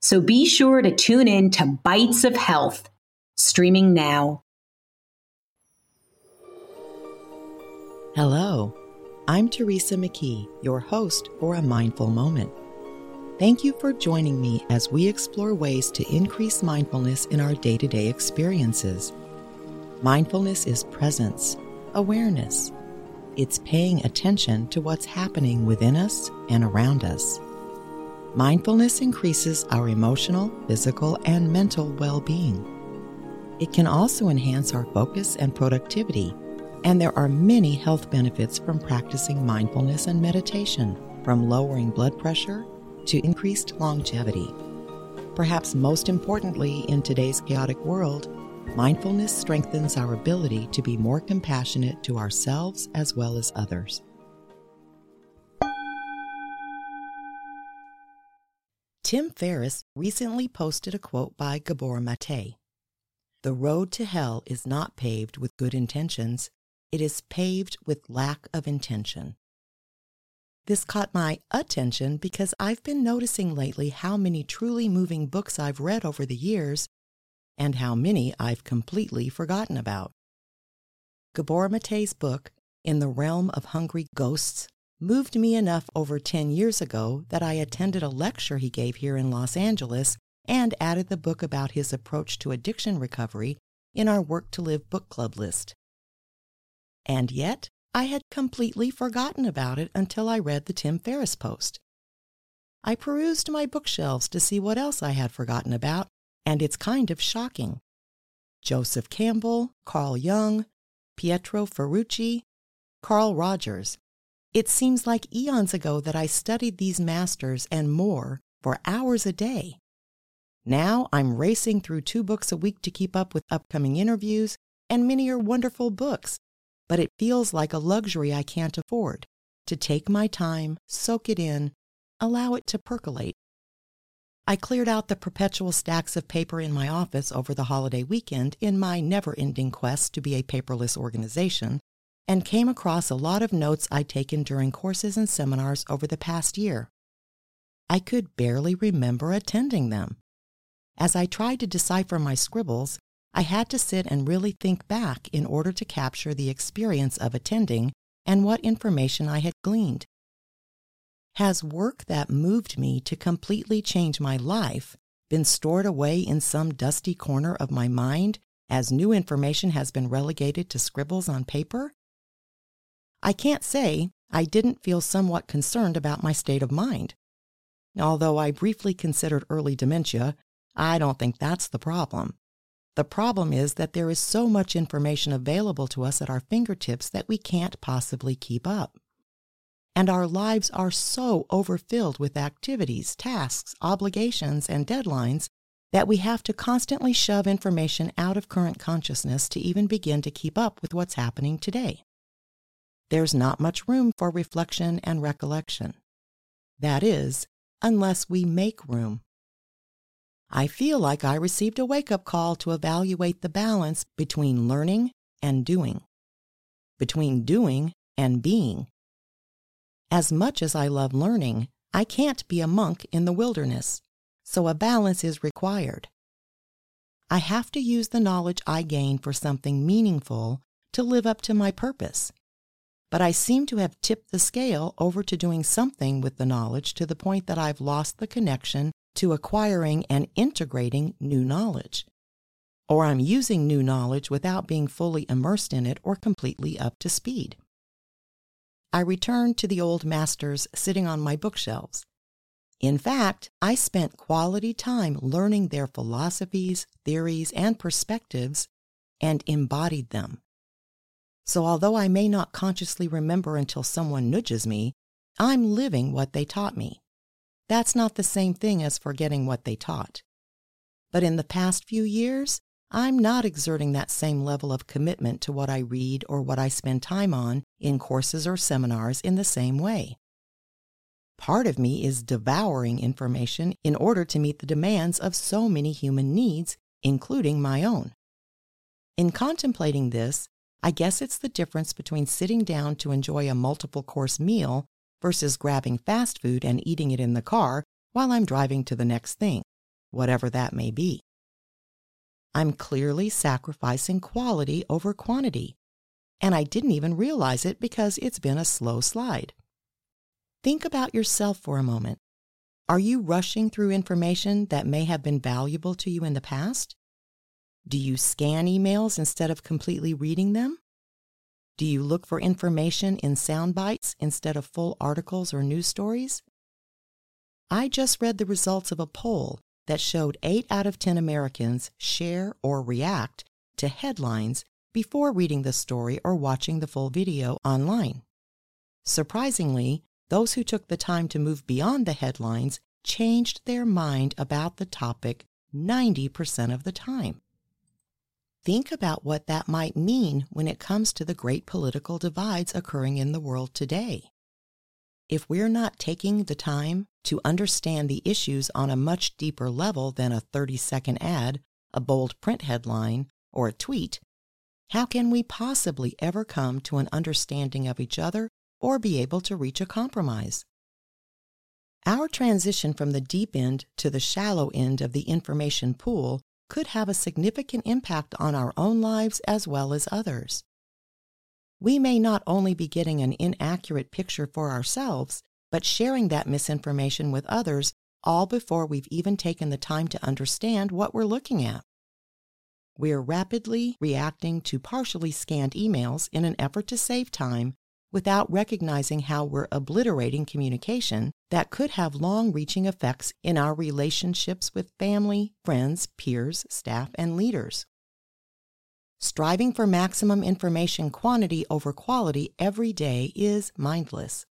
So be sure to tune in to Bites of Health, streaming now. Hello, I'm Teresa McKee, your host for A Mindful Moment. Thank you for joining me as we explore ways to increase mindfulness in our day to day experiences. Mindfulness is presence, awareness. It's paying attention to what's happening within us and around us. Mindfulness increases our emotional, physical, and mental well being. It can also enhance our focus and productivity, and there are many health benefits from practicing mindfulness and meditation, from lowering blood pressure to increased longevity. Perhaps most importantly, in today's chaotic world, mindfulness strengthens our ability to be more compassionate to ourselves as well as others. Tim Ferriss recently posted a quote by Gabor Mate The road to hell is not paved with good intentions, it is paved with lack of intention. This caught my attention because I've been noticing lately how many truly moving books I've read over the years and how many I've completely forgotten about. Gabor Mate's book, In the Realm of Hungry Ghosts, moved me enough over 10 years ago that I attended a lecture he gave here in Los Angeles and added the book about his approach to addiction recovery in our Work to Live book club list. And yet, I had completely forgotten about it until I read the Tim Ferriss post. I perused my bookshelves to see what else I had forgotten about, and it's kind of shocking. Joseph Campbell, Carl Jung, Pietro Ferrucci, Carl Rogers, it seems like eons ago that I studied these masters and more for hours a day. Now I'm racing through two books a week to keep up with upcoming interviews, and many are wonderful books, but it feels like a luxury I can't afford to take my time, soak it in, allow it to percolate. I cleared out the perpetual stacks of paper in my office over the holiday weekend in my never ending quest to be a paperless organization and came across a lot of notes I'd taken during courses and seminars over the past year. I could barely remember attending them. As I tried to decipher my scribbles, I had to sit and really think back in order to capture the experience of attending and what information I had gleaned. Has work that moved me to completely change my life been stored away in some dusty corner of my mind as new information has been relegated to scribbles on paper? I can't say I didn't feel somewhat concerned about my state of mind. Although I briefly considered early dementia, I don't think that's the problem. The problem is that there is so much information available to us at our fingertips that we can't possibly keep up. And our lives are so overfilled with activities, tasks, obligations, and deadlines that we have to constantly shove information out of current consciousness to even begin to keep up with what's happening today there's not much room for reflection and recollection. That is, unless we make room. I feel like I received a wake up call to evaluate the balance between learning and doing, between doing and being. As much as I love learning, I can't be a monk in the wilderness, so a balance is required. I have to use the knowledge I gain for something meaningful to live up to my purpose but I seem to have tipped the scale over to doing something with the knowledge to the point that I've lost the connection to acquiring and integrating new knowledge. Or I'm using new knowledge without being fully immersed in it or completely up to speed. I returned to the old masters sitting on my bookshelves. In fact, I spent quality time learning their philosophies, theories, and perspectives and embodied them. So, although I may not consciously remember until someone nudges me, I'm living what they taught me. That's not the same thing as forgetting what they taught. But in the past few years, I'm not exerting that same level of commitment to what I read or what I spend time on in courses or seminars in the same way. Part of me is devouring information in order to meet the demands of so many human needs, including my own. In contemplating this, I guess it's the difference between sitting down to enjoy a multiple course meal versus grabbing fast food and eating it in the car while I'm driving to the next thing, whatever that may be. I'm clearly sacrificing quality over quantity, and I didn't even realize it because it's been a slow slide. Think about yourself for a moment. Are you rushing through information that may have been valuable to you in the past? Do you scan emails instead of completely reading them? Do you look for information in sound bites instead of full articles or news stories? I just read the results of a poll that showed 8 out of 10 Americans share or react to headlines before reading the story or watching the full video online. Surprisingly, those who took the time to move beyond the headlines changed their mind about the topic 90% of the time. Think about what that might mean when it comes to the great political divides occurring in the world today. If we're not taking the time to understand the issues on a much deeper level than a 30 second ad, a bold print headline, or a tweet, how can we possibly ever come to an understanding of each other or be able to reach a compromise. Our transition from the deep end to the shallow end of the information pool could have a significant impact on our own lives as well as others. We may not only be getting an inaccurate picture for ourselves, but sharing that misinformation with others all before we've even taken the time to understand what we're looking at. We're rapidly reacting to partially scanned emails in an effort to save time without recognizing how we're obliterating communication that could have long reaching effects in our relationships with family, friends, peers, staff, and leaders. Striving for maximum information quantity over quality every day is mindless.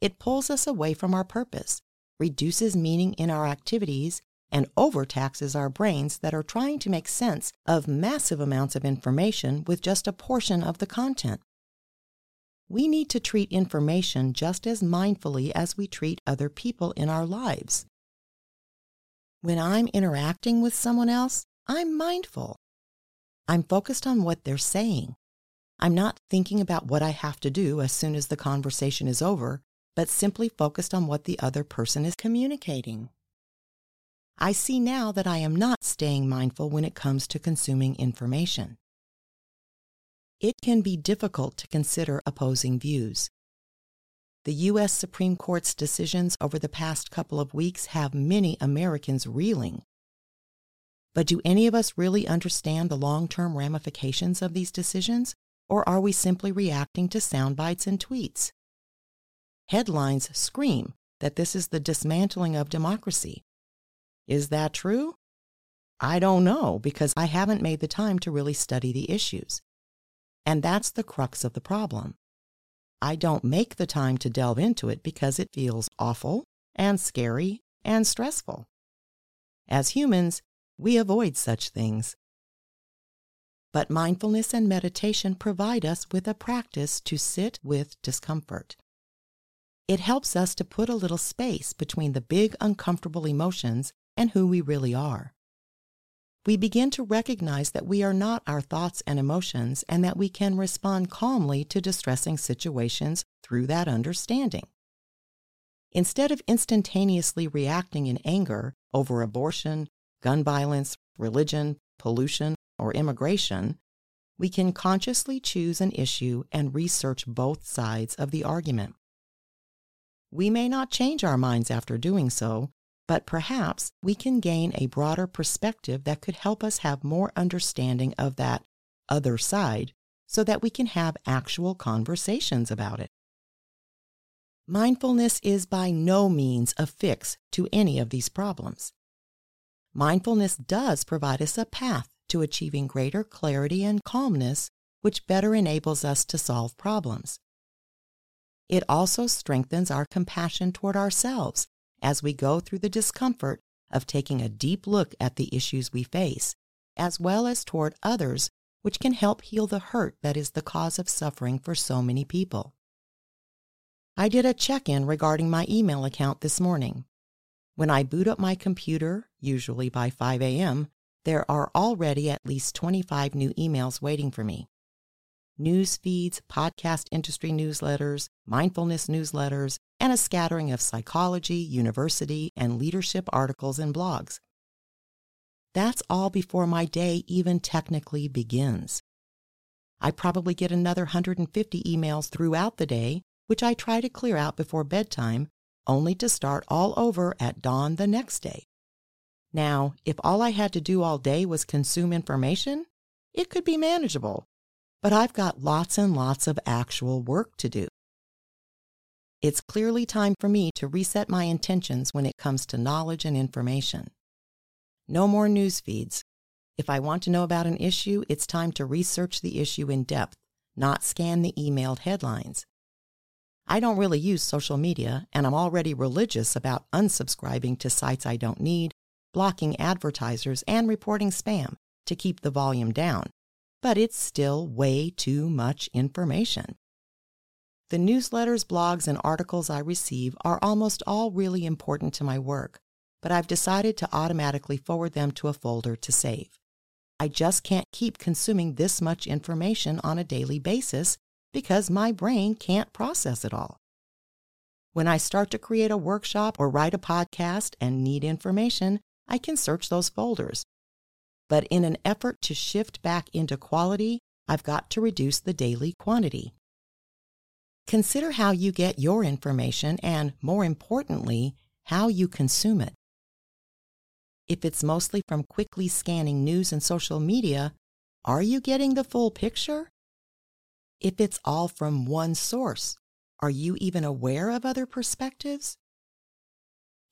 It pulls us away from our purpose, reduces meaning in our activities, and overtaxes our brains that are trying to make sense of massive amounts of information with just a portion of the content we need to treat information just as mindfully as we treat other people in our lives. When I'm interacting with someone else, I'm mindful. I'm focused on what they're saying. I'm not thinking about what I have to do as soon as the conversation is over, but simply focused on what the other person is communicating. I see now that I am not staying mindful when it comes to consuming information it can be difficult to consider opposing views. The U.S. Supreme Court's decisions over the past couple of weeks have many Americans reeling. But do any of us really understand the long term ramifications of these decisions, or are we simply reacting to sound bites and tweets? Headlines scream that this is the dismantling of democracy. Is that true? I don't know because I haven't made the time to really study the issues. And that's the crux of the problem. I don't make the time to delve into it because it feels awful and scary and stressful. As humans, we avoid such things. But mindfulness and meditation provide us with a practice to sit with discomfort. It helps us to put a little space between the big uncomfortable emotions and who we really are we begin to recognize that we are not our thoughts and emotions and that we can respond calmly to distressing situations through that understanding. Instead of instantaneously reacting in anger over abortion, gun violence, religion, pollution, or immigration, we can consciously choose an issue and research both sides of the argument. We may not change our minds after doing so, but perhaps we can gain a broader perspective that could help us have more understanding of that other side so that we can have actual conversations about it. Mindfulness is by no means a fix to any of these problems. Mindfulness does provide us a path to achieving greater clarity and calmness, which better enables us to solve problems. It also strengthens our compassion toward ourselves as we go through the discomfort of taking a deep look at the issues we face, as well as toward others, which can help heal the hurt that is the cause of suffering for so many people. I did a check in regarding my email account this morning. When I boot up my computer, usually by 5 a.m., there are already at least 25 new emails waiting for me. News feeds, podcast industry newsletters, mindfulness newsletters, and a scattering of psychology, university, and leadership articles and blogs. That's all before my day even technically begins. I probably get another 150 emails throughout the day, which I try to clear out before bedtime, only to start all over at dawn the next day. Now, if all I had to do all day was consume information, it could be manageable, but I've got lots and lots of actual work to do. It's clearly time for me to reset my intentions when it comes to knowledge and information. No more news feeds. If I want to know about an issue, it's time to research the issue in depth, not scan the emailed headlines. I don't really use social media, and I'm already religious about unsubscribing to sites I don't need blocking advertisers, and reporting spam to keep the volume down, but it's still way too much information. The newsletters, blogs, and articles I receive are almost all really important to my work, but I've decided to automatically forward them to a folder to save. I just can't keep consuming this much information on a daily basis because my brain can't process it all. When I start to create a workshop or write a podcast and need information, I can search those folders. But in an effort to shift back into quality, I've got to reduce the daily quantity. Consider how you get your information and, more importantly, how you consume it. If it's mostly from quickly scanning news and social media, are you getting the full picture? If it's all from one source, are you even aware of other perspectives?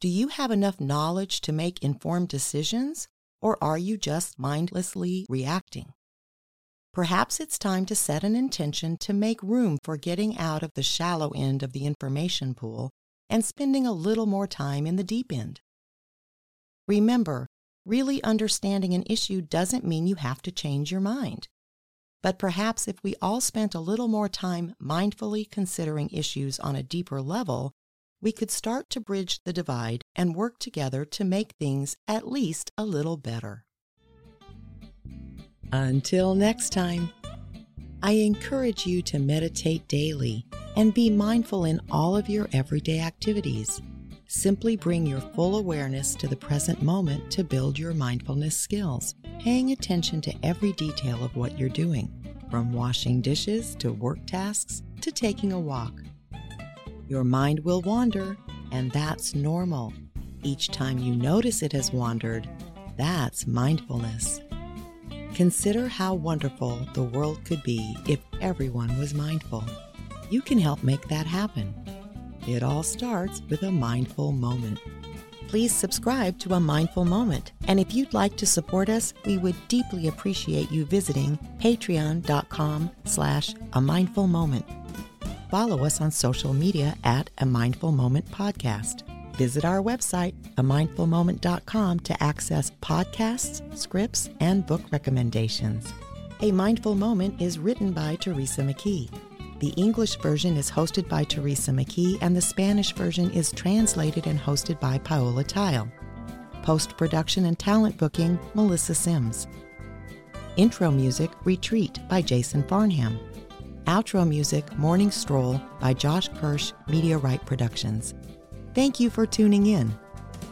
Do you have enough knowledge to make informed decisions, or are you just mindlessly reacting? Perhaps it's time to set an intention to make room for getting out of the shallow end of the information pool and spending a little more time in the deep end. Remember, really understanding an issue doesn't mean you have to change your mind. But perhaps if we all spent a little more time mindfully considering issues on a deeper level, we could start to bridge the divide and work together to make things at least a little better. Until next time, I encourage you to meditate daily and be mindful in all of your everyday activities. Simply bring your full awareness to the present moment to build your mindfulness skills, paying attention to every detail of what you're doing, from washing dishes to work tasks to taking a walk. Your mind will wander, and that's normal. Each time you notice it has wandered, that's mindfulness. Consider how wonderful the world could be if everyone was mindful. You can help make that happen. It all starts with a mindful moment. Please subscribe to A Mindful Moment. And if you'd like to support us, we would deeply appreciate you visiting patreon.com slash a mindful moment follow us on social media at A Mindful Moment Podcast. Visit our website, amindfulmoment.com, to access podcasts, scripts, and book recommendations. A Mindful Moment is written by Teresa McKee. The English version is hosted by Teresa McKee, and the Spanish version is translated and hosted by Paola Theil. Post production and talent booking, Melissa Sims. Intro music, Retreat by Jason Farnham. Outro music, Morning Stroll by Josh Kirsch, Media Right Productions. Thank you for tuning in.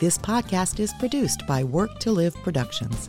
This podcast is produced by Work to Live Productions.